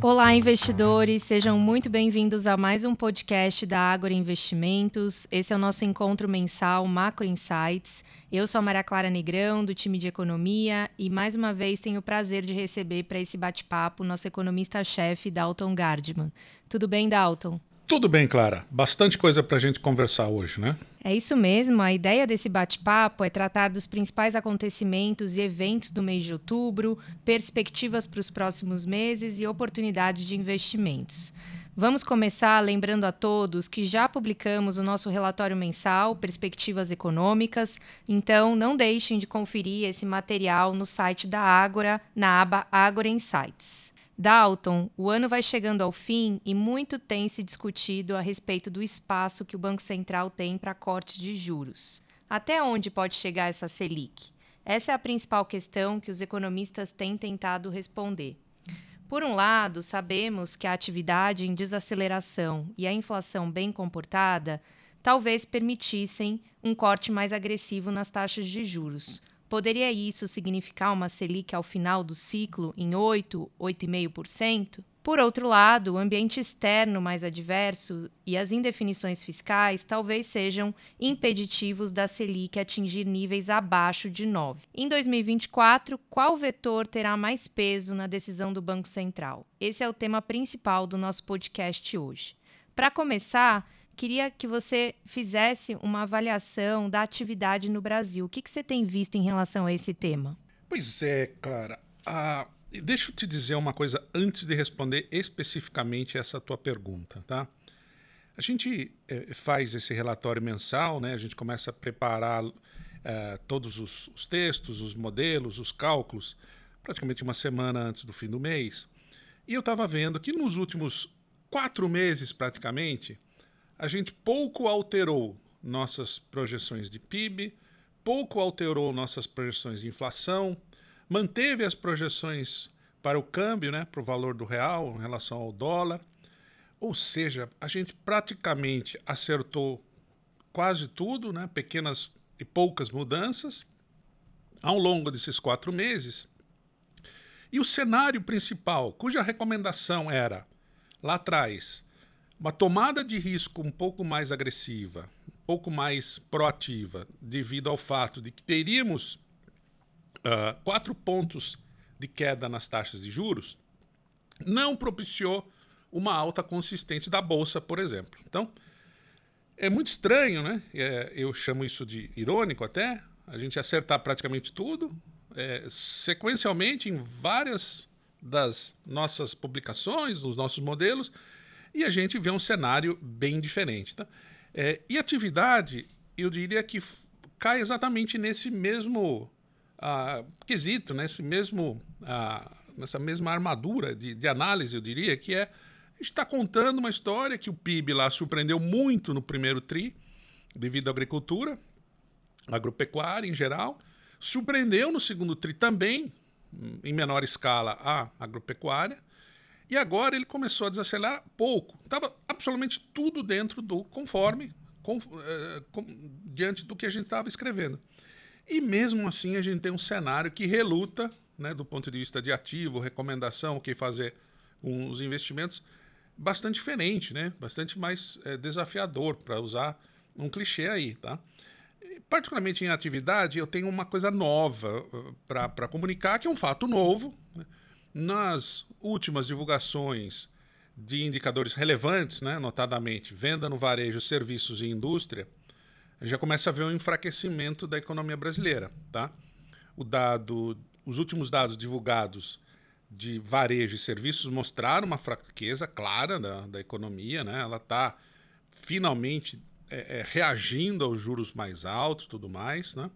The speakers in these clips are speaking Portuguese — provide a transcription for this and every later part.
Olá, investidores, sejam muito bem-vindos a mais um podcast da Agora Investimentos. Esse é o nosso encontro mensal Macro Insights. Eu sou a Maria Clara Negrão, do time de economia, e mais uma vez tenho o prazer de receber para esse bate-papo nosso economista-chefe, Dalton Gardman. Tudo bem, Dalton? Tudo bem, Clara. Bastante coisa para a gente conversar hoje, né? É isso mesmo. A ideia desse bate-papo é tratar dos principais acontecimentos e eventos do mês de outubro, perspectivas para os próximos meses e oportunidades de investimentos. Vamos começar lembrando a todos que já publicamos o nosso relatório mensal Perspectivas Econômicas, então não deixem de conferir esse material no site da Ágora, na aba Ágora Insights. Dalton, o ano vai chegando ao fim e muito tem se discutido a respeito do espaço que o Banco Central tem para corte de juros. Até onde pode chegar essa Selic? Essa é a principal questão que os economistas têm tentado responder. Por um lado, sabemos que a atividade em desaceleração e a inflação bem comportada talvez permitissem um corte mais agressivo nas taxas de juros, Poderia isso significar uma Selic ao final do ciclo em 8, 8,5%? Por outro lado, o ambiente externo mais adverso e as indefinições fiscais talvez sejam impeditivos da Selic atingir níveis abaixo de 9. Em 2024, qual vetor terá mais peso na decisão do Banco Central? Esse é o tema principal do nosso podcast hoje. Para começar, queria que você fizesse uma avaliação da atividade no Brasil. O que, que você tem visto em relação a esse tema? Pois é, Clara. Ah, deixa eu te dizer uma coisa antes de responder especificamente essa tua pergunta, tá? A gente é, faz esse relatório mensal, né? A gente começa a preparar é, todos os, os textos, os modelos, os cálculos, praticamente uma semana antes do fim do mês. E eu estava vendo que nos últimos quatro meses, praticamente, a gente pouco alterou nossas projeções de PIB, pouco alterou nossas projeções de inflação, manteve as projeções para o câmbio, né, para o valor do real em relação ao dólar. Ou seja, a gente praticamente acertou quase tudo, né, pequenas e poucas mudanças ao longo desses quatro meses. E o cenário principal, cuja recomendação era lá atrás uma tomada de risco um pouco mais agressiva, um pouco mais proativa, devido ao fato de que teríamos uh, quatro pontos de queda nas taxas de juros, não propiciou uma alta consistente da bolsa, por exemplo. Então, é muito estranho, né? É, eu chamo isso de irônico até, a gente acertar praticamente tudo, é, sequencialmente em várias das nossas publicações, dos nossos modelos, e a gente vê um cenário bem diferente. Tá? É, e atividade, eu diria que cai exatamente nesse mesmo uh, quesito, nesse mesmo, uh, nessa mesma armadura de, de, análise, eu diria, que é a gente está contando uma história que o PIB lá surpreendeu muito no primeiro TRI, devido à agricultura, agropecuária em geral, surpreendeu no segundo TRI também, em menor escala, a agropecuária, e agora ele começou a desacelerar pouco. Estava absolutamente tudo dentro do conforme, com, é, com, diante do que a gente estava escrevendo. E mesmo assim a gente tem um cenário que reluta, né, do ponto de vista de ativo, recomendação, o que fazer com os investimentos, bastante diferente, né? bastante mais é, desafiador, para usar um clichê aí. Tá? particularmente em atividade, eu tenho uma coisa nova para comunicar, que é um fato novo. Né? Nas últimas divulgações de indicadores relevantes, né, notadamente venda no varejo, serviços e indústria, já começa a ver um enfraquecimento da economia brasileira. Tá? O dado, os últimos dados divulgados de varejo e serviços mostraram uma fraqueza clara da, da economia, né? ela está finalmente é, é, reagindo aos juros mais altos tudo mais. Né?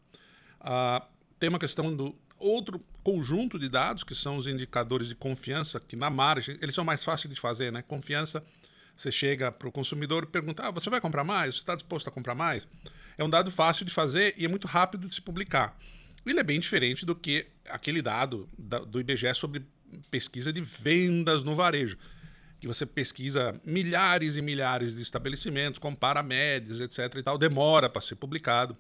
Ah, tem uma questão do outro conjunto de dados, que são os indicadores de confiança, que na margem, eles são mais fáceis de fazer, né? Confiança, você chega para o consumidor e pergunta, ah, você vai comprar mais? Você está disposto a comprar mais? É um dado fácil de fazer e é muito rápido de se publicar. Ele é bem diferente do que aquele dado do IBGE sobre pesquisa de vendas no varejo, que você pesquisa milhares e milhares de estabelecimentos, compara médias, etc. e tal, demora para ser publicado.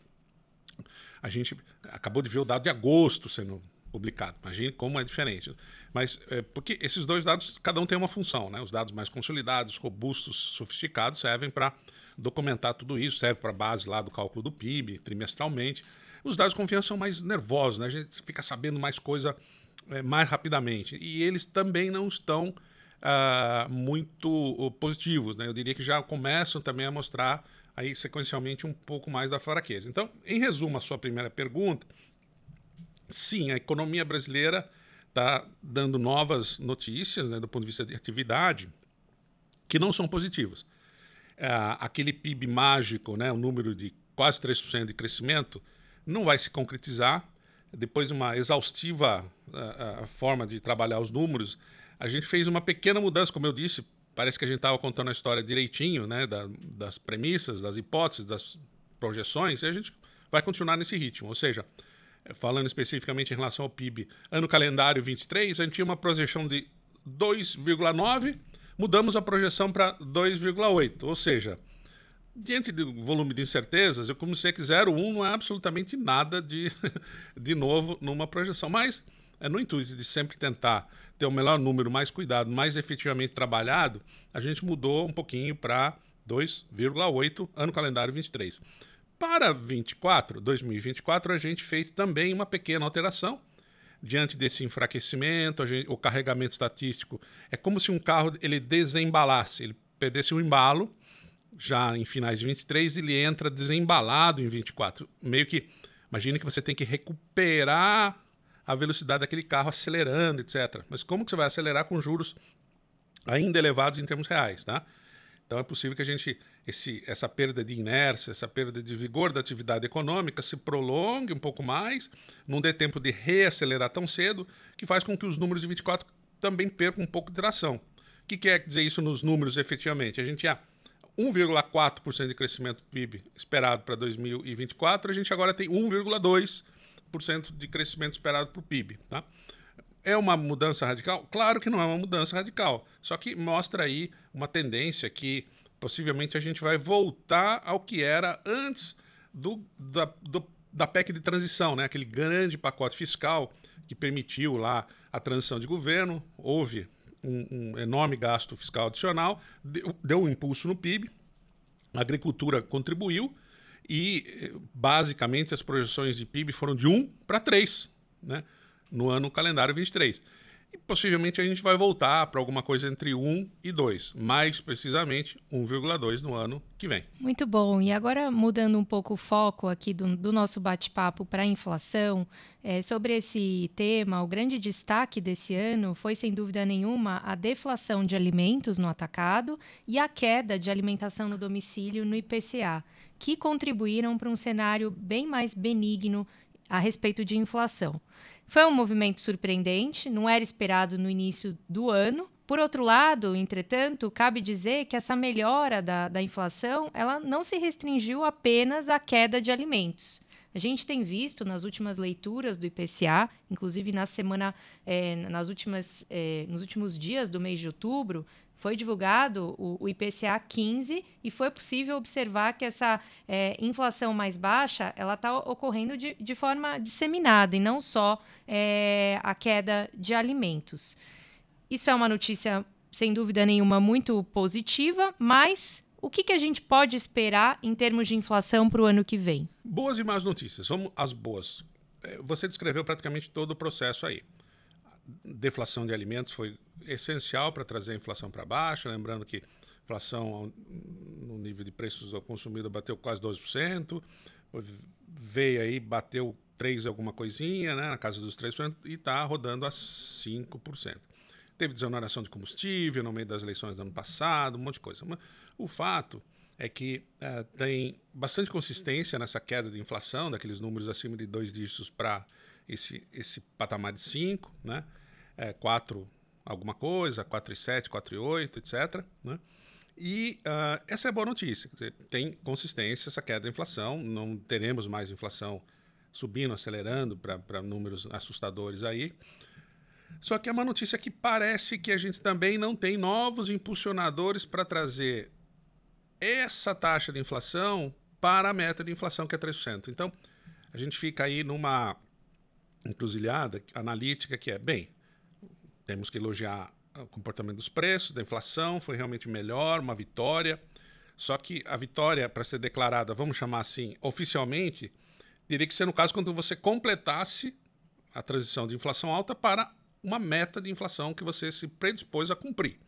A gente acabou de ver o dado de agosto sendo publicado. Imagine como é diferente. Mas é, porque esses dois dados, cada um tem uma função, né? Os dados mais consolidados, robustos, sofisticados, servem para documentar tudo isso, serve para base lá do cálculo do PIB, trimestralmente. Os dados de confiança são mais nervosos, né? A gente fica sabendo mais coisa é, mais rapidamente. E eles também não estão uh, muito uh, positivos, né? Eu diria que já começam também a mostrar aí sequencialmente um pouco mais da fraqueza. Então, em resumo, a sua primeira pergunta, sim, a economia brasileira está dando novas notícias né, do ponto de vista de atividade que não são positivas. É, aquele PIB mágico, né, o número de quase 3% de crescimento, não vai se concretizar. Depois de uma exaustiva forma de trabalhar os números, a gente fez uma pequena mudança, como eu disse, parece que a gente estava contando a história direitinho, né, da, das premissas, das hipóteses, das projeções, e a gente vai continuar nesse ritmo. Ou seja, falando especificamente em relação ao PIB, ano calendário 23, a gente tinha uma projeção de 2,9, mudamos a projeção para 2,8. Ou seja, diante do volume de incertezas, eu comecei que 0,1 não é absolutamente nada de, de novo numa projeção. Mas é no intuito de sempre tentar ter o melhor número, mais cuidado, mais efetivamente trabalhado, a gente mudou um pouquinho para 2,8 ano calendário 23. Para 24, 2024, a gente fez também uma pequena alteração. Diante desse enfraquecimento, gente, o carregamento estatístico é como se um carro ele desembalasse, ele perdesse o embalo já em finais de 23, ele entra desembalado em 24. Meio que, imagine que você tem que recuperar a velocidade daquele carro acelerando, etc. Mas como que você vai acelerar com juros ainda elevados em termos reais, tá? Então é possível que a gente esse, essa perda de inércia, essa perda de vigor da atividade econômica se prolongue um pouco mais, não dê tempo de reacelerar tão cedo, que faz com que os números de 24 também percam um pouco de tração. O que quer dizer isso nos números efetivamente? A gente tinha 1,4% de crescimento do PIB esperado para 2024, a gente agora tem 1,2% de crescimento esperado para o PIB. Tá? É uma mudança radical? Claro que não é uma mudança radical, só que mostra aí uma tendência que possivelmente a gente vai voltar ao que era antes do, da, do, da PEC de transição, né? aquele grande pacote fiscal que permitiu lá a transição de governo, houve um, um enorme gasto fiscal adicional, deu, deu um impulso no PIB, a agricultura contribuiu e basicamente as projeções de PIB foram de 1 para 3 né? No ano calendário 23. E possivelmente a gente vai voltar para alguma coisa entre 1 e 2, mais precisamente 1,2 no ano que vem. Muito bom. E agora, mudando um pouco o foco aqui do, do nosso bate-papo para a inflação, é, sobre esse tema, o grande destaque desse ano foi, sem dúvida nenhuma, a deflação de alimentos no atacado e a queda de alimentação no domicílio no IPCA, que contribuíram para um cenário bem mais benigno a respeito de inflação. Foi um movimento surpreendente, não era esperado no início do ano. Por outro lado, entretanto, cabe dizer que essa melhora da, da inflação ela não se restringiu apenas à queda de alimentos. A gente tem visto nas últimas leituras do IPCA, inclusive na semana, é, nas últimas, é, nos últimos dias do mês de outubro, foi divulgado o, o, IPCA 15 e foi possível observar que essa é, inflação mais baixa ela está ocorrendo de, de, forma disseminada e não só é, a queda de alimentos. Isso é uma notícia, sem dúvida nenhuma, muito positiva, mas o que, que a gente pode esperar em termos de inflação para o ano que vem? Boas e más notícias. Vamos às boas. É, você descreveu praticamente todo o processo aí deflação de alimentos foi essencial para trazer a inflação para baixo. Lembrando que a inflação no nível de preços ao consumidor bateu quase 12%, veio aí, bateu 3 alguma coisinha, né, na casa dos 3%, e está rodando a 5%. Teve desoneração de combustível no meio das eleições do ano passado, um monte de coisa. Mas o fato é que é, tem bastante consistência nessa queda de inflação, daqueles números acima de dois dígitos para esse, esse patamar de 5, né? É, 4 alguma coisa, 4,7, 4,8, etc. Né? E uh, essa é a boa notícia. Dizer, tem consistência essa queda da inflação, não teremos mais inflação subindo, acelerando para números assustadores aí. Só que é uma notícia que parece que a gente também não tem novos impulsionadores para trazer essa taxa de inflação para a meta de inflação que é 3%. Então, a gente fica aí numa encruzilhada analítica que é, bem, temos que elogiar o comportamento dos preços, da inflação, foi realmente melhor, uma vitória. Só que a vitória, para ser declarada, vamos chamar assim, oficialmente, teria que ser no caso quando você completasse a transição de inflação alta para uma meta de inflação que você se predispôs a cumprir.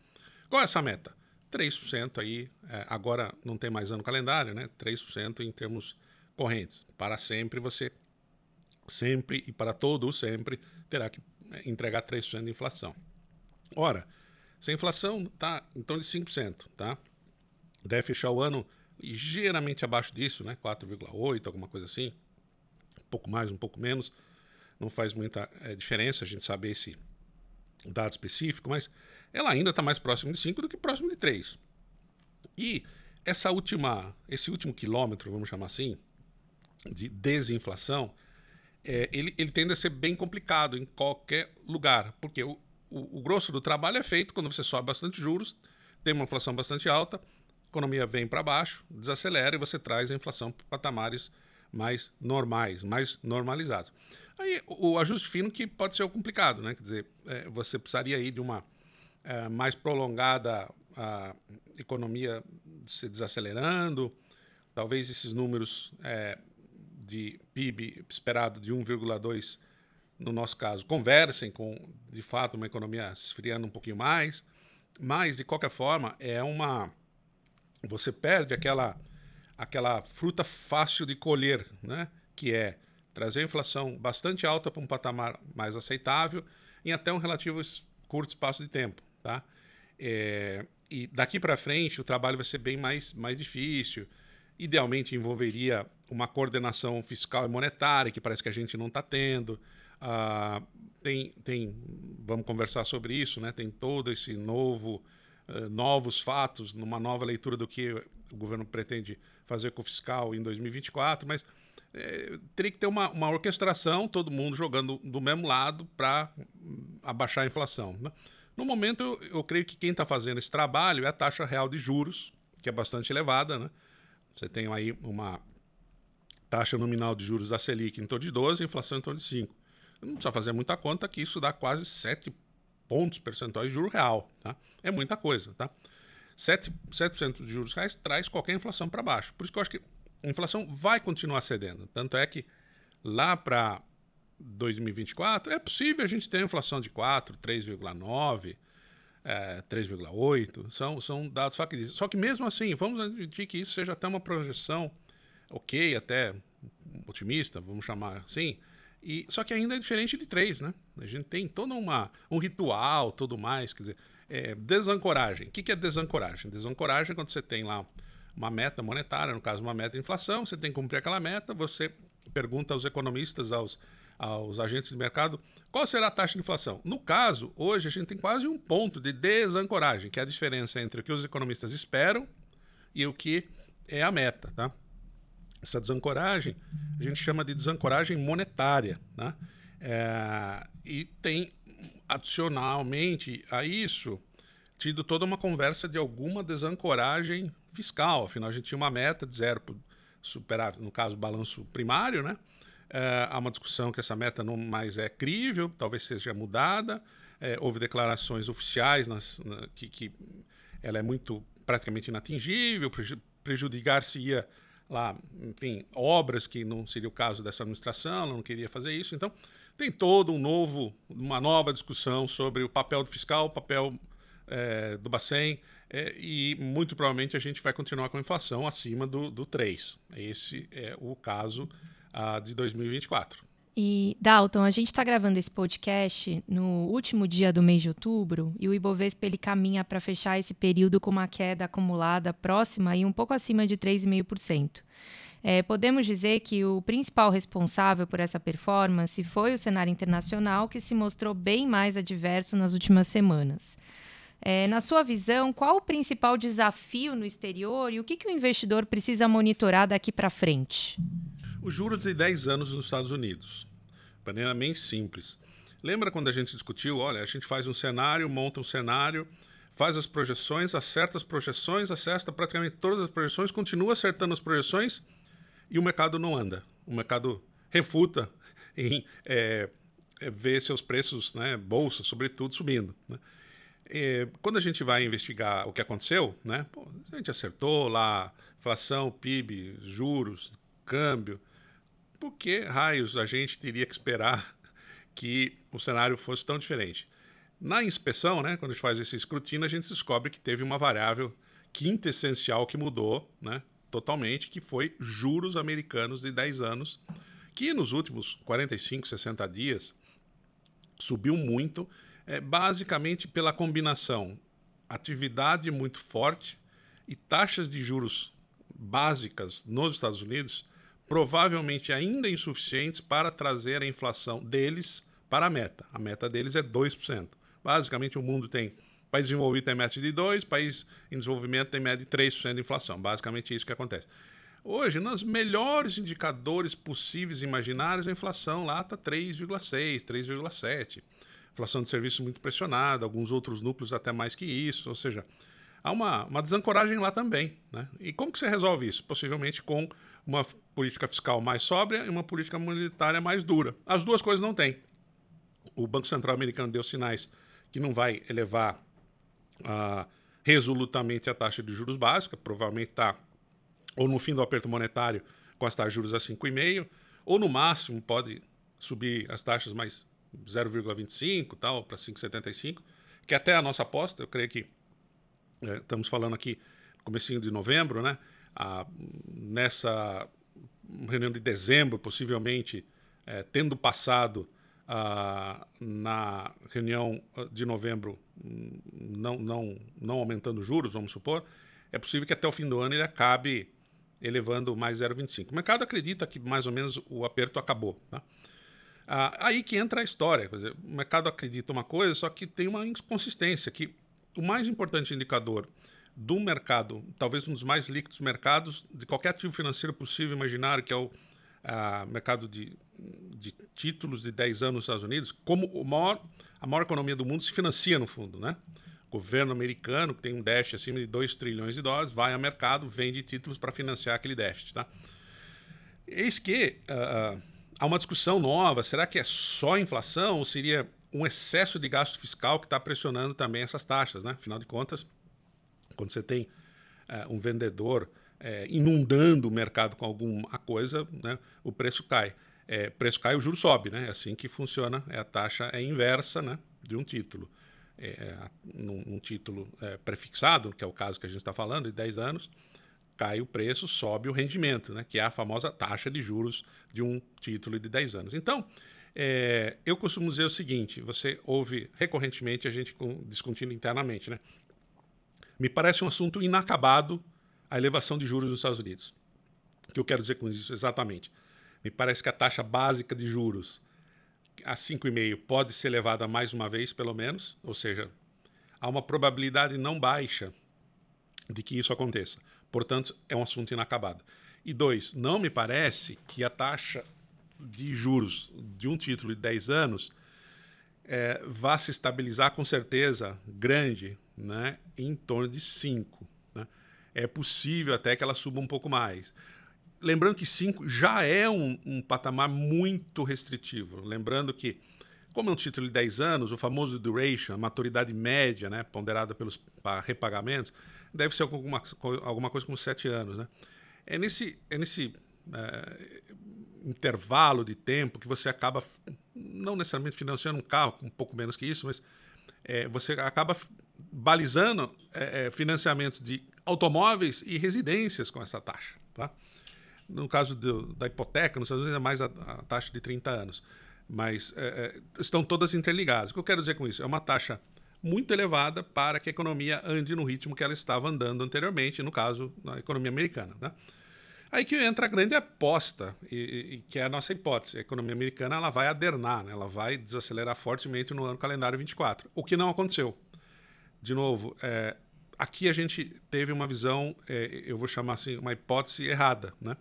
Qual é essa meta? 3% aí, é, agora não tem mais ano calendário, né? 3% em termos correntes. Para sempre você, sempre e para todo sempre, terá que é, entregar 3% de inflação. Ora, se a inflação está em torno de 5%, tá? Deve fechar o ano ligeiramente abaixo disso, né? 4,8, alguma coisa assim. Um pouco mais, um pouco menos. Não faz muita é, diferença a gente saber esse dado específico, mas ela ainda está mais próximo de 5 do que próximo de 3. E essa última, esse último quilômetro, vamos chamar assim, de desinflação, é, ele, ele tende a ser bem complicado em qualquer lugar, porque o, o, o, grosso do trabalho é feito quando você sobe bastante juros, tem uma inflação bastante alta, a economia vem para baixo, desacelera e você traz a inflação para patamares mais normais, mais normalizados. Aí o ajuste fino que pode ser complicado, né? Quer dizer, é, você precisaria aí de uma é, mais prolongada a economia se desacelerando, talvez esses números é, de PIB esperado de 1,2 no nosso caso conversem com de fato uma economia esfriando um pouquinho mais, mas de qualquer forma é uma você perde aquela aquela fruta fácil de colher, né? Que é trazer a inflação bastante alta para um patamar mais aceitável em até um relativo curto espaço de tempo. Tá? É, e daqui para frente o trabalho vai ser bem mais, mais difícil. Idealmente envolveria uma coordenação fiscal e monetária, que parece que a gente não está tendo. Ah, tem, tem, vamos conversar sobre isso, né? tem todo esse novo, uh, novos fatos, numa nova leitura do que o governo pretende fazer com o fiscal em 2024, mas é, teria que ter uma, uma orquestração, todo mundo jogando do mesmo lado para abaixar a inflação. Né? No momento, eu, eu creio que quem está fazendo esse trabalho é a taxa real de juros, que é bastante elevada. Né? Você tem aí uma taxa nominal de juros da Selic em torno de 12, a inflação em torno de 5. Não precisa fazer muita conta que isso dá quase 7 pontos percentuais de juro real. Tá? É muita coisa. Tá? 7%, 7 de juros reais traz qualquer inflação para baixo. Por isso que eu acho que a inflação vai continuar cedendo. Tanto é que lá para 2024, é possível a gente ter inflação de 4, 3,9, é, 3,8, são, são dados factíveis. Só que mesmo assim, vamos admitir que isso seja até uma projeção ok, até otimista, vamos chamar assim, e, só que ainda é diferente de 3, né? A gente tem todo uma, um ritual, tudo mais, quer dizer, é, desancoragem. O que, que é desancoragem? Desancoragem é quando você tem lá uma meta monetária, no caso uma meta de inflação, você tem que cumprir aquela meta, você pergunta aos economistas, aos aos agentes de mercado qual será a taxa de inflação. No caso, hoje a gente tem quase um ponto de desancoragem, que é a diferença entre o que os economistas esperam e o que é a meta. Tá? Essa desancoragem a gente chama de desancoragem monetária. Né? É, e tem, adicionalmente a isso, tido toda uma conversa de alguma desancoragem fiscal. Afinal, a gente tinha uma meta de zero superávit, no caso, balanço primário, né? É, há uma discussão que essa meta não mais é crível, talvez seja mudada. É, houve declarações oficiais nas, na, que, que, ela é muito praticamente inatingível, prejudicar-se-ia lá, enfim, obras que não seria o caso dessa administração, ela não queria fazer isso. Então, tem todo um novo, uma nova discussão sobre o papel do fiscal, o papel é, do Bacen, é, e muito provavelmente a gente vai continuar com a inflação acima do, do 3. Esse é o caso a de 2024. E, Dalton, a gente está gravando esse podcast no último dia do mês de outubro e o Ibovespa ele caminha para fechar esse período com uma queda acumulada próxima e um pouco acima de 3,5%. É, podemos dizer que o principal responsável por essa performance foi o cenário internacional, que se mostrou bem mais adverso nas últimas semanas. É, na sua visão, qual o principal desafio no exterior e o que, que o investidor precisa monitorar daqui para frente? Os juros de 10 anos nos Estados Unidos. Maneira bem simples. Lembra quando a gente discutiu? Olha, a gente faz um cenário, monta um cenário, faz as projeções, acerta as projeções, acerta praticamente todas as projeções, continua acertando as projeções e o mercado não anda. O mercado refuta em é, é, vê seus preços, né, bolsa, sobretudo, subindo. Né? E, quando a gente vai investigar o que aconteceu, né, pô, a gente acertou lá inflação, PIB, juros, câmbio. Por que raios a gente teria que esperar que o cenário fosse tão diferente? Na inspeção, né, quando a gente faz esse escrutínio, a gente descobre que teve uma variável quintessencial que mudou né, totalmente, que foi juros americanos de 10 anos, que nos últimos 45, 60 dias subiu muito, é, basicamente pela combinação atividade muito forte e taxas de juros básicas nos Estados Unidos, provavelmente ainda insuficientes para trazer a inflação deles para a meta. A meta deles é 2%. Basicamente, o mundo tem. País desenvolvido tem meta de 2%, país em desenvolvimento tem média de 3% de inflação. Basicamente, isso que acontece. Hoje, nos melhores indicadores possíveis e imaginários, a inflação lá está 3,6%, 3,7%. Inflação de serviços muito pressionada, alguns outros núcleos até mais que isso. Ou seja, há uma, uma desancoragem lá também. Né? E como que você resolve isso? Possivelmente com uma política fiscal mais sóbria e uma política monetária mais dura. As duas coisas não tem. O Banco Central americano deu sinais que não vai elevar uh, resolutamente a taxa de juros básica, provavelmente está ou no fim do aperto monetário com as taxas de juros a 5,5, ou no máximo pode subir as taxas mais 0,25 tal para 5,75, que até a nossa aposta, eu creio que é, estamos falando aqui comecinho de novembro, né? A, nessa reunião de dezembro, possivelmente, é, tendo passado a, na reunião de novembro, não, não, não aumentando juros, vamos supor, é possível que até o fim do ano ele acabe elevando mais 0,25. O mercado acredita que mais ou menos o aperto acabou. Tá? Ah, aí que entra a história. Dizer, o mercado acredita uma coisa, só que tem uma inconsistência, que o mais importante indicador do mercado, talvez um dos mais líquidos mercados de qualquer ativo financeiro possível imaginar, que é o ah, mercado de, de, títulos de 10 anos nos Estados Unidos, como maior, a maior economia do mundo se financia no fundo, né? O governo americano, que tem um déficit acima de 2 trilhões de dólares, vai ao mercado, vende títulos para financiar aquele déficit, tá? Eis que uh, há uma discussão nova, será que é só inflação ou seria um excesso de gasto fiscal que está pressionando também essas taxas, né? Afinal de contas, quando você tem é, um vendedor é, inundando o mercado com alguma coisa, né, o preço cai. É, preço cai, o juro sobe, né? É assim que funciona. É a taxa é inversa, né, de um título. É, é num, título é, prefixado, que é o caso que a gente está falando, de 10 anos, cai o preço, sobe o rendimento, né, que é a famosa taxa de juros de um título de 10 anos. Então, é, eu costumo dizer o seguinte: você ouve recorrentemente a gente discutindo internamente, né? Me parece um assunto inacabado a elevação de juros nos Estados Unidos. O que eu quero dizer com isso exatamente? Me parece que a taxa básica de juros a 5,5 pode ser elevada mais uma vez, pelo menos, ou seja, há uma probabilidade não baixa de que isso aconteça. Portanto, é um assunto inacabado. E dois, não me parece que a taxa de juros de um título de 10 anos é, vá se estabilizar com certeza grande né, em torno de 5. Né? É possível até que ela suba um pouco mais. Lembrando que 5 já é um, um, patamar muito restritivo. Lembrando que, como é um título de 10 anos, o famoso duration, a maturidade média, né, ponderada pelos repagamentos, deve ser alguma, alguma coisa como 7 anos. Né? É nesse, é nesse é, intervalo de tempo que você acaba, não necessariamente financiando um carro, um pouco menos que isso, mas é, você acaba balizando é, é, financiamentos de automóveis e residências com essa taxa. Tá? No caso do, da hipoteca, nos Estados Unidos é mais a, a taxa de 30 anos. Mas é, é, estão todas interligadas. O que eu quero dizer com isso? É uma taxa muito elevada para que a economia ande no ritmo que ela estava andando anteriormente, no caso, na economia americana. Tá? Aí que entra a grande aposta, e, e, que é a nossa hipótese. A economia americana ela vai adernar, né? ela vai desacelerar fortemente no ano calendário 24, o que não aconteceu. De novo, é, aqui a gente teve uma visão, é, eu vou chamar assim, uma hipótese errada. Né?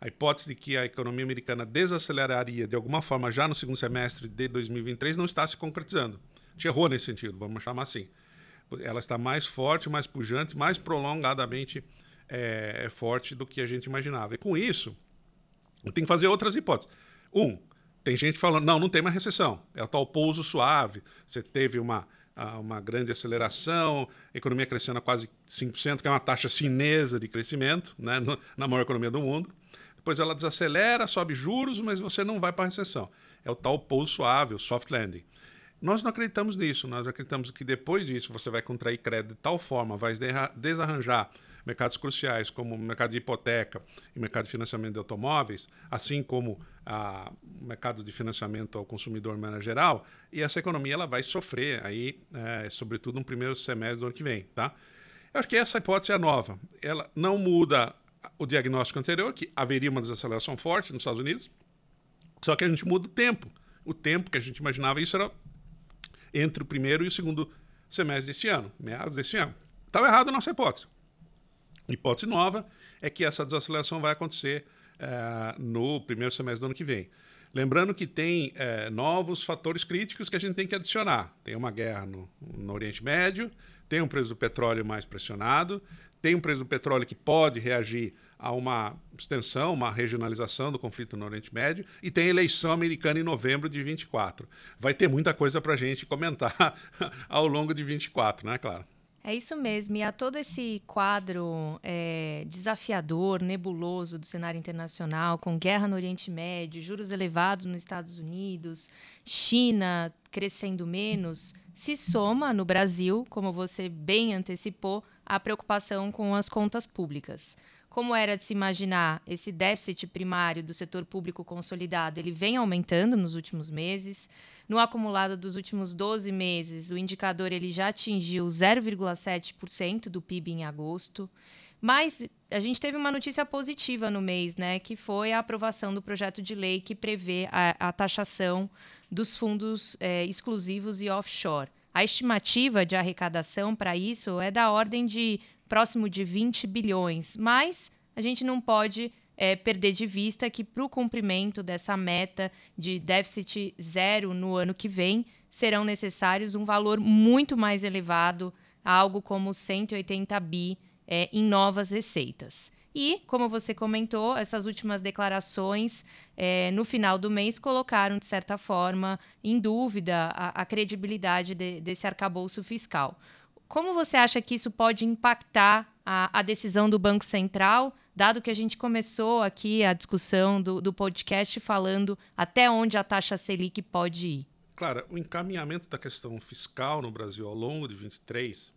A hipótese de que a economia americana desaceleraria de alguma forma já no segundo semestre de 2023 não está se concretizando. Gente errou nesse sentido, vamos chamar assim. Ela está mais forte, mais pujante, mais prolongadamente é, é, forte do que a gente imaginava. E com isso, eu tenho que fazer outras hipóteses. Um, tem gente falando, não, não tem uma recessão, é o tal pouso suave. Você teve uma, uma grande aceleração, economia crescendo a quase 5%, que é uma taxa chinesa de crescimento, né, na maior economia do mundo. Depois ela desacelera, sobe juros, mas você não vai para a recessão. É o tal pouso suave, o soft landing. Nós não acreditamos nisso, nós acreditamos que depois disso você vai contrair crédito de tal forma, vai desarranjar mercados cruciais como o mercado de hipoteca e mercado de financiamento de automóveis, assim como a, o mercado de financiamento ao consumidor de maneira geral, e essa economia ela vai sofrer aí, é, sobretudo no primeiro semestre do ano que vem, tá? Eu acho que essa hipótese é nova. Ela não muda o diagnóstico anterior, que haveria uma desaceleração forte nos Estados Unidos, só que a gente muda o tempo. O tempo que a gente imaginava isso era entre o primeiro e o segundo semestre deste ano, meados deste ano. Estava errado a nossa hipótese. Hipótese nova é que essa desaceleração vai acontecer é, no primeiro semestre do ano que vem. Lembrando que tem é, novos fatores críticos que a gente tem que adicionar. Tem uma guerra no, no Oriente Médio, tem um preço do petróleo mais pressionado, tem um preço do petróleo que pode reagir a uma extensão, uma regionalização do conflito no Oriente Médio, e tem eleição americana em novembro de 24. Vai ter muita coisa para a gente comentar ao longo de 24, né, claro? É isso mesmo. E a todo esse quadro é, desafiador, nebuloso do cenário internacional, com guerra no Oriente Médio, juros elevados nos Estados Unidos, China crescendo menos, se soma no Brasil, como você bem antecipou, a preocupação com as contas públicas. Como era de se imaginar, esse déficit primário do setor público consolidado, ele vem aumentando nos últimos meses. No acumulado dos últimos 12 meses, o indicador ele já atingiu 0,7% do PIB em agosto. Mas a gente teve uma notícia positiva no mês, né, que foi a aprovação do projeto de lei que prevê a, a taxação dos fundos é, exclusivos e offshore. A estimativa de arrecadação para isso é da ordem de próximo de 20 bilhões, mas a gente não pode é, perder de vista que para o cumprimento dessa meta de déficit zero no ano que vem, serão necessários um valor muito mais elevado, algo como 180 bi é, em novas receitas. E, como você comentou, essas últimas declarações é, no final do mês colocaram, de certa forma, em dúvida a, a credibilidade de, desse arcabouço fiscal. Como você acha que isso pode impactar a, a decisão do Banco Central dado que a gente começou aqui a discussão do, do podcast falando até onde a taxa Selic pode ir. Claro, o encaminhamento da questão fiscal no Brasil ao longo de 23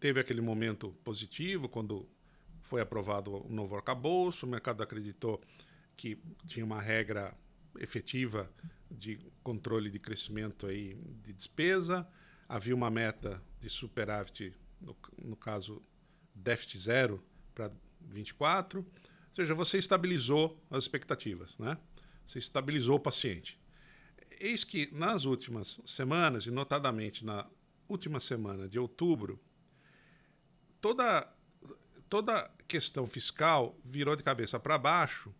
teve aquele momento positivo quando foi aprovado o novo arcabouço, o mercado acreditou que tinha uma regra efetiva de controle de crescimento aí de despesa, havia uma meta de superávit, no, no caso déficit zero para 24. Ou seja, você estabilizou as expectativas, né? Você estabilizou o paciente. Eis que nas últimas semanas, e notadamente na última semana de outubro, toda toda questão fiscal virou de cabeça para baixo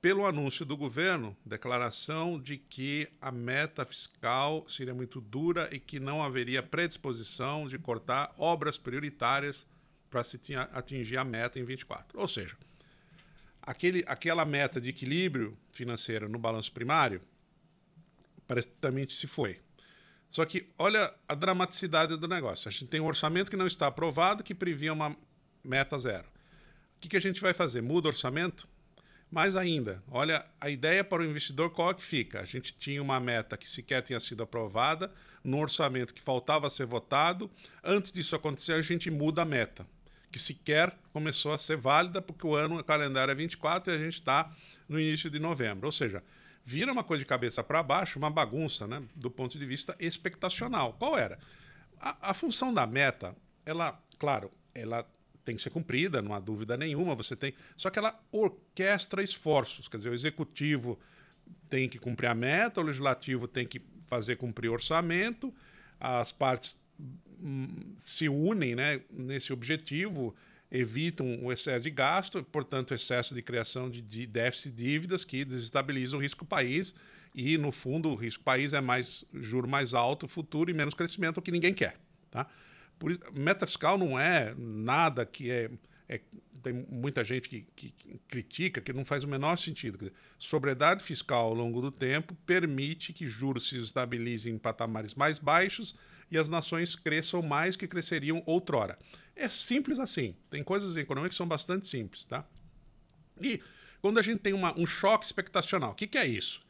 pelo anúncio do governo, declaração de que a meta fiscal seria muito dura e que não haveria predisposição de cortar obras prioritárias para se atingir a meta em 24. Ou seja, aquele, aquela meta de equilíbrio financeiro no balanço primário praticamente se foi. Só que olha a dramaticidade do negócio. A gente tem um orçamento que não está aprovado, que previa uma meta zero. O que, que a gente vai fazer? Muda o orçamento? Mais ainda, olha a ideia para o investidor qual é que fica. A gente tinha uma meta que sequer tinha sido aprovada, no orçamento que faltava ser votado. Antes disso acontecer, a gente muda a meta que sequer começou a ser válida, porque o ano o calendário é 24 e a gente está no início de novembro. Ou seja, vira uma coisa de cabeça para baixo, uma bagunça, né, do ponto de vista expectacional. Qual era? A, a, função da meta, ela, claro, ela tem que ser cumprida, não há dúvida nenhuma, você tem. Só que ela orquestra esforços, quer dizer, o executivo tem que cumprir a meta, o legislativo tem que fazer cumprir o orçamento, as partes se unem né, nesse objetivo, evitam o excesso de gasto, portanto, excesso de criação de, déficit de dívidas que desestabilizam o risco país e, no fundo, o risco país é mais juro mais alto futuro e menos crescimento, o que ninguém quer. Tá? Por, meta fiscal não é nada que é, é, tem muita gente que, que, critica, que não faz o menor sentido. Dizer, sobriedade fiscal ao longo do tempo permite que juros se estabilizem em patamares mais baixos e as nações cresçam mais que cresceriam outrora. É simples assim. Tem coisas econômicas que são bastante simples, tá? E quando a gente tem uma, um choque expectacional, o que, que, é isso?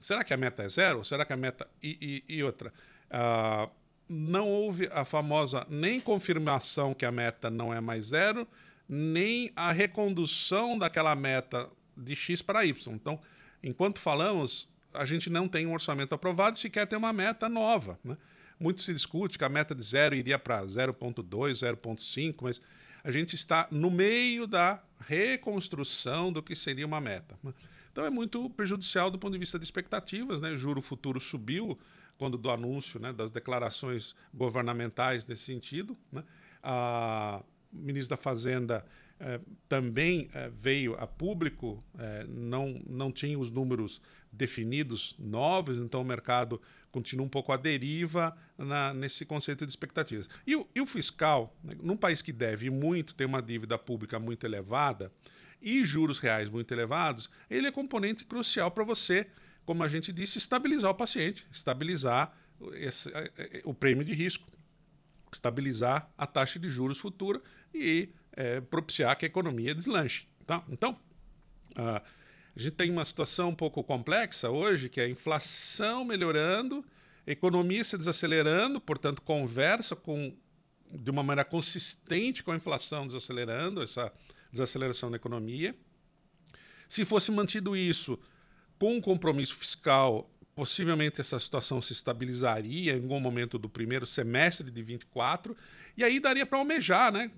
Será que a meta é zero? Será que a meta. E, e, e outra. Uh, não houve a famosa nem confirmação que a meta não é mais zero, nem a recondução daquela meta de X para Y. Então, enquanto falamos, a gente não tem um orçamento aprovado e sequer tem uma meta nova. Né? Muito se discute que a meta de zero iria para 0,2, 0,5, mas a gente está no meio da reconstrução do que seria uma meta. Né? Então é muito prejudicial do ponto de vista de expectativas. Né? O juro futuro subiu quando do anúncio né, das declarações governamentais nesse sentido. Né? A ministra da Fazenda eh, também eh, veio a público, eh, não, não tinha os números definidos novos, então o mercado continua um pouco à deriva na, nesse conceito de expectativas. E o, e o fiscal, né, num país que deve muito, tem uma dívida pública muito elevada e juros reais muito elevados, ele é componente crucial para você, como a gente disse, estabilizar o paciente, estabilizar esse, o prêmio de risco, estabilizar a taxa de juros futura e é, propiciar que a economia deslanche. Tá? Então, uh, a gente tem uma situação um pouco complexa hoje, que é a inflação melhorando, economia se desacelerando, portanto, conversa com, de uma maneira consistente com a inflação desacelerando, essa desaceleração da economia. Se fosse mantido isso com um compromisso fiscal, possivelmente essa situação se estabilizaria em algum momento do primeiro semestre de 24, e aí daria para almejar, né?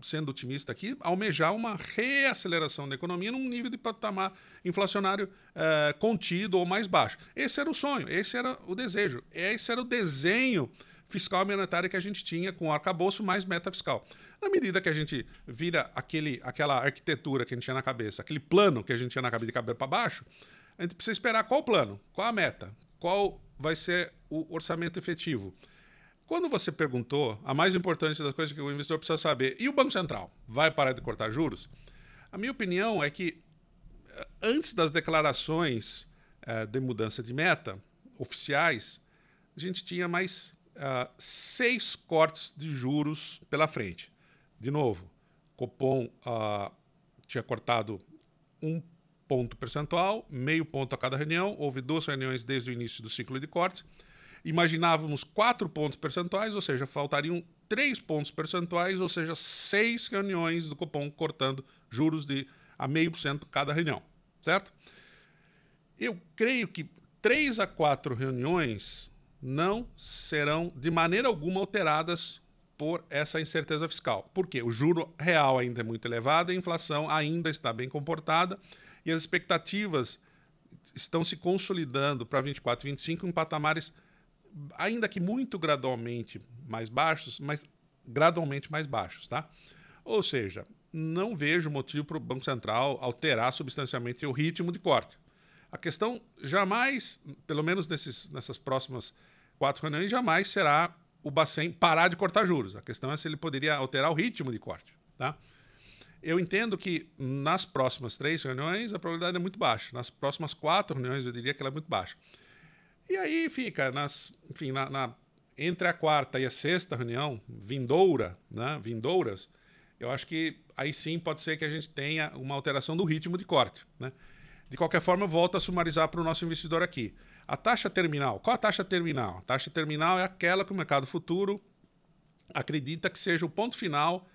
sendo otimista aqui, almejar uma reaceleração da economia num nível de patamar inflacionário eh, contido ou mais baixo. Esse era o sonho, esse era o desejo, esse era o desenho fiscal e monetário que a gente tinha com o arcabouço mais meta fiscal. Na medida que a gente vira aquele, aquela arquitetura que a gente tinha na cabeça, aquele plano que a gente tinha na cabeça de cabeça para baixo, a gente precisa esperar qual o plano, qual a meta, qual vai ser o orçamento efetivo. Quando você perguntou, a mais importante das coisas que o investidor precisa saber, e o Banco Central vai parar de cortar juros? A minha opinião é que eh, antes das declarações uh, de mudança de meta oficiais, a gente tinha mais uh, seis cortes de juros pela frente. De novo, Copom uh, tinha cortado um ponto percentual, meio ponto a cada reunião, houve duas reuniões desde o início do ciclo de cortes imaginávamos quatro pontos percentuais, ou seja, faltariam três pontos percentuais, ou seja, seis reuniões do Copom cortando juros de a meio por cento cada reunião, certo? Eu creio que três a quatro reuniões não serão de maneira alguma alteradas por essa incerteza fiscal. Por quê? O juro real ainda é muito elevado, a inflação ainda está bem comportada e as expectativas estão se consolidando para 24 e 25 em patamares ainda que muito gradualmente mais baixos, mas gradualmente mais baixos, tá? Ou seja, não vejo motivo para o Banco Central alterar substancialmente o ritmo de corte. A questão jamais, pelo menos nesses, nessas próximas quatro reuniões, jamais será o Bacen parar de cortar juros. A questão é se ele poderia alterar o ritmo de corte, tá? Eu entendo que nas próximas três reuniões a probabilidade é muito baixa. Nas próximas quatro reuniões eu diria que ela é muito baixa. E aí fica, nas, enfim, na, na, entre a quarta e a sexta reunião, vindoura, né, vindouras, eu acho que aí sim pode ser que a gente tenha uma alteração do ritmo de corte. Né? De qualquer forma, eu volto a sumarizar para o nosso investidor aqui. A taxa terminal, qual a taxa terminal? A taxa terminal é aquela que o mercado futuro acredita que seja o ponto final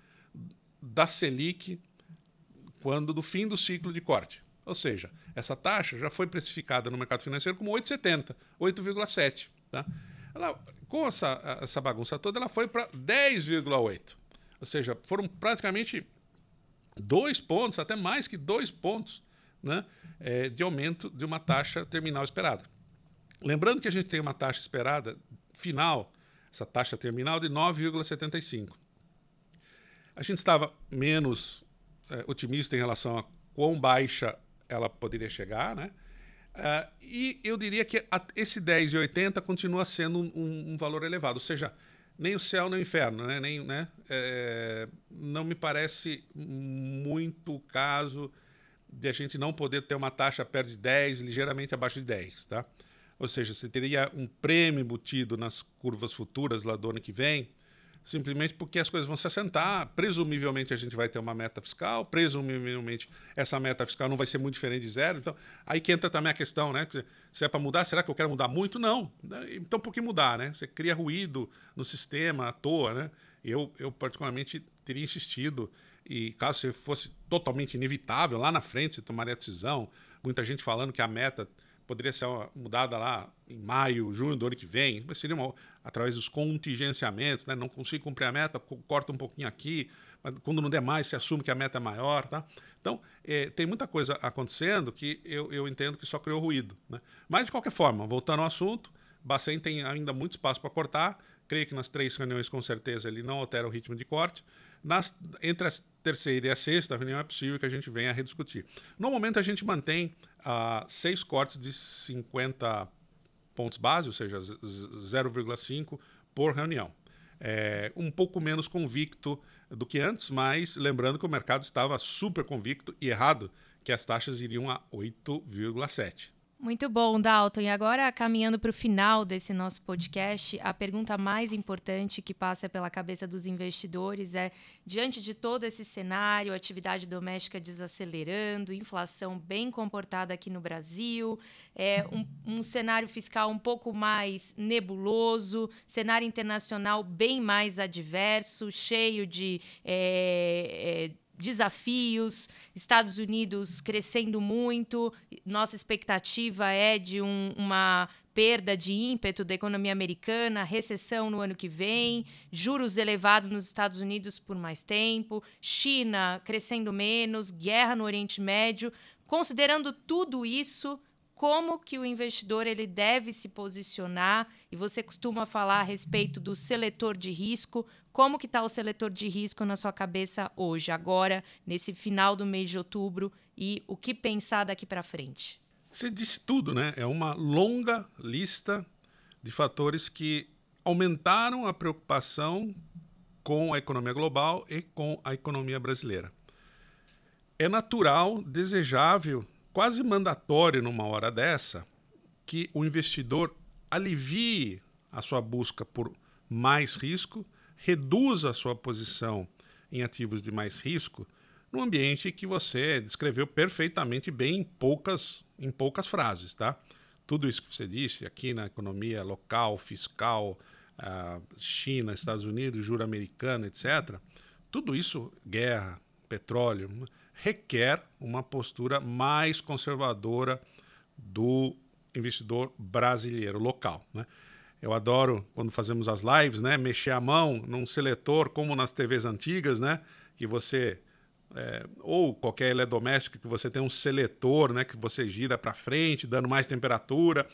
da Selic quando do fim do ciclo de corte. Ou seja, essa taxa já foi precificada no mercado financeiro como 8,70, 8,7. Tá? Ela, com essa, essa bagunça toda, ela foi para 10,8. Ou seja, foram praticamente dois pontos, até mais que dois pontos, né, é, de aumento de uma taxa terminal esperada. Lembrando que a gente tem uma taxa esperada final, essa taxa terminal de 9,75. A gente estava menos é, otimista em relação a quão baixa ela poderia chegar, né? Uh, e eu diria que a, esse 10,80 continua sendo um, um, valor elevado, ou seja, nem o céu nem o inferno, né? Nem, né? É, não me parece muito caso de a gente não poder ter uma taxa perto de 10, ligeiramente abaixo de 10, tá? Ou seja, você teria um prêmio embutido nas curvas futuras lá do ano que vem, simplesmente porque as coisas vão se assentar. Presumivelmente a gente vai ter uma meta fiscal, presumivelmente essa meta fiscal não vai ser muito diferente de zero. Então, aí que entra também a questão, né? Se é para mudar, será que eu quero mudar muito? Não. Então, por que mudar, né? Você cria ruído no sistema à toa, né? Eu, eu particularmente, teria insistido, e caso fosse totalmente inevitável, lá na frente você tomaria a decisão. Muita gente falando que a meta poderia ser mudada lá em maio, junho do ano que vem, mas seria uma, através dos contingenciamentos, né? não consigo cumprir a meta, corta um pouquinho aqui, mas quando não der mais, se assume que a meta é maior. Tá? Então, é, tem muita coisa acontecendo que eu, eu entendo que só criou ruído. Né? Mas, de qualquer forma, voltando ao assunto, Bacen tem ainda muito espaço para cortar, creio que nas três reuniões, com certeza, ele não altera o ritmo de corte, nas, entre a terceira e a sexta reunião é possível que a gente venha a rediscutir. No momento, a gente mantém uh, seis cortes de 50 pontos base, ou seja, 0,5 por reunião. É, um pouco menos convicto do que antes, mas lembrando que o mercado estava super convicto e errado que as taxas iriam a 8,7. Muito bom, Dalton. E agora, caminhando para o final desse nosso podcast, a pergunta mais importante que passa pela cabeça dos investidores é: diante de todo esse cenário, atividade doméstica desacelerando, inflação bem comportada aqui no Brasil, é, um, um cenário fiscal um pouco mais nebuloso, cenário internacional bem mais adverso, cheio de. É, é, desafios, Estados Unidos crescendo muito, nossa expectativa é de um, uma perda de ímpeto da economia americana, recessão no ano que vem, juros elevados nos Estados Unidos por mais tempo, China crescendo menos, guerra no Oriente Médio. Considerando tudo isso, como que o investidor ele deve se posicionar e você costuma falar a respeito do seletor de risco como que está o seletor de risco na sua cabeça hoje agora nesse final do mês de outubro? E o que pensar daqui para frente? Você disse tudo né? É uma longa lista de fatores que aumentaram a preocupação com a economia global e com a economia brasileira. É natural desejável quase mandatório numa hora dessa que o investidor alivie a sua busca por mais risco, reduza a sua posição em ativos de mais risco, no ambiente que você descreveu perfeitamente bem em poucas, em poucas frases, tá? Tudo isso que você disse aqui na economia local, fiscal, China, Estados Unidos, juro americano, etc. Tudo isso, guerra, petróleo, requer uma postura mais conservadora do investidor brasileiro local. Né? Eu adoro quando fazemos as lives, né, mexer a mão num seletor como nas TVs antigas, né, que você é, ou qualquer eletrodoméstico que você tem um seletor, né, que você gira para frente, dando mais temperatura,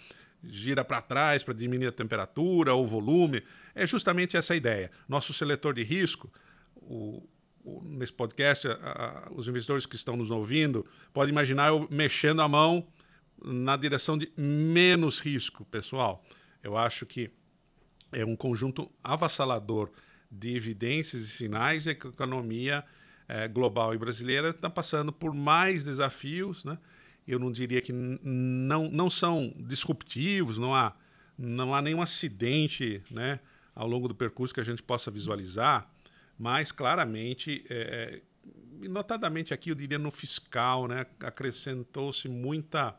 gira para trás para diminuir a temperatura ou volume. É justamente essa ideia. Nosso seletor de risco, o, nesse podcast, a, a, os investidores que estão nos ouvindo, podem imaginar eu mexendo a mão na direção de menos risco, pessoal. Eu acho que é um conjunto avassalador de evidências e sinais de que a economia é, global e brasileira está passando por mais desafios, né? Eu não diria que não, não são disruptivos, não há, não há nenhum acidente né, ao longo do percurso que a gente possa visualizar, mas claramente, é, notadamente aqui eu diria no fiscal, né, acrescentou-se muita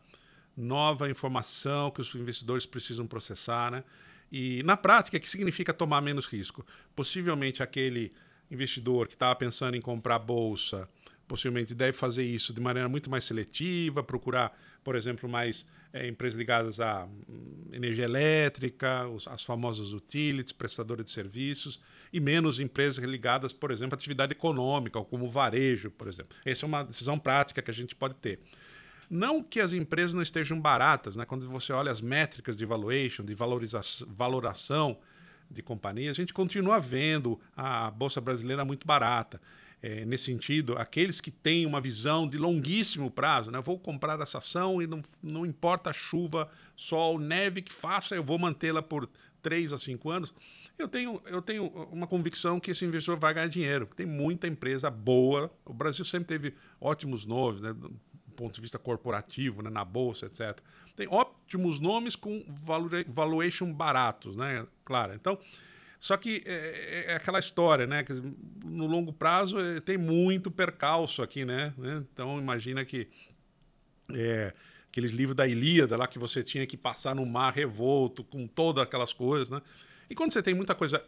nova informação que os investidores precisam processar, né? E na prática, o que significa tomar menos risco? Possivelmente aquele investidor que estava pensando em comprar bolsa, possivelmente deve fazer isso de maneira muito mais seletiva, procurar, por exemplo, mais é, empresas ligadas à hum, energia elétrica, os, as famosas utilities, prestadores de serviços, e menos empresas ligadas, por exemplo, à atividade econômica, como varejo, por exemplo. Essa é uma decisão prática que a gente pode ter. Não que as empresas não estejam baratas, né? quando você olha as métricas de valuation, de valoração de companhias, a gente continua vendo a Bolsa Brasileira muito barata é, nesse sentido, aqueles que têm uma visão de longuíssimo prazo, né? Eu vou comprar essa ação e não, não importa a chuva, sol, neve que faça, eu vou mantê-la por 3 a 5 anos, eu tenho, eu tenho uma convicção que esse investidor vai ganhar dinheiro. Tem muita empresa boa. O Brasil sempre teve ótimos nomes, né, ponto de vista corporativo, né, na bolsa, etc. Tem ótimos nomes com valuation baratos, né? Claro. Então, só que é, é, aquela história, né? Que no longo prazo é, tem muito percalço aqui, né? né? Então imagina que é, aqueles livros da Ilíada lá que você tinha que passar no mar revolto com todas aquelas coisas, né? E quando você tem muita coisa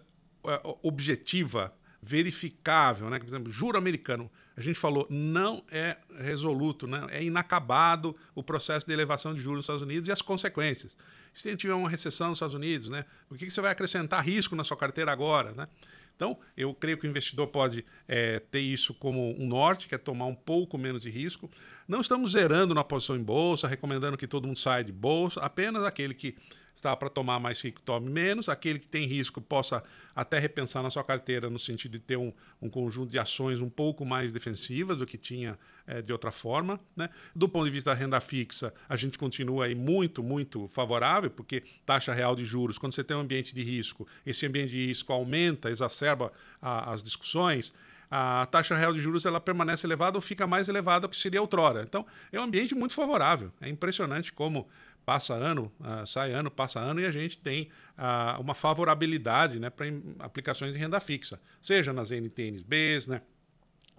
é, objetiva, verificável, né? Por exemplo, juro americano, a gente falou, não é resoluto, né? é inacabado o processo de elevação de juros nos Estados Unidos e as consequências. Se a gente tiver uma recessão nos Estados Unidos, né? o que, que você vai acrescentar risco na sua carteira agora? Né? Então, eu creio que o investidor pode é, ter isso como um norte, que é tomar um pouco menos de risco. Não estamos zerando na posição em bolsa, recomendando que todo mundo saia de bolsa, apenas aquele que está para tomar mais risco, tome menos. Aquele que tem risco possa até repensar na sua carteira no sentido de ter um, um conjunto de ações um pouco mais defensivas do que tinha é, de outra forma. Né? Do ponto de vista da renda fixa, a gente continua aí muito, muito favorável, porque taxa real de juros, quando você tem um ambiente de risco, esse ambiente de risco aumenta, exacerba a, as discussões a taxa real de juros ela permanece elevada ou fica mais elevada que seria outrora. Então, é um ambiente muito favorável. É impressionante como passa ano, uh, sai ano, passa ano e a gente tem uh, uma favorabilidade né, para aplicações de renda fixa, seja nas NTNBs, né,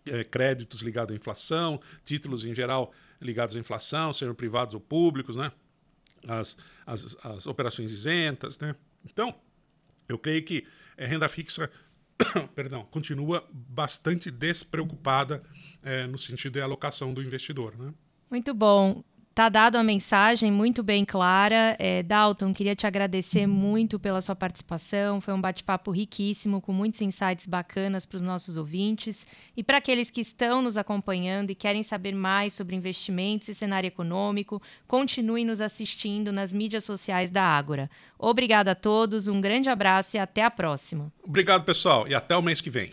é, créditos ligados à inflação, títulos em geral ligados à inflação, sejam privados ou públicos, né, as, as, as operações isentas. Né. Então, eu creio que é, renda fixa perdão, continua bastante despreocupada é, no sentido de alocação do investidor. Né? Muito bom. Tá dado a mensagem muito bem clara. É, Dalton, queria te agradecer muito pela sua participação. Foi um bate-papo riquíssimo, com muitos insights bacanas para os nossos ouvintes. E para aqueles que estão nos acompanhando e querem saber mais sobre investimentos e cenário econômico, continuem nos assistindo nas mídias sociais da Ágora. Obrigada a todos, um grande abraço e até a próxima. Obrigado, pessoal, e até o mês que vem.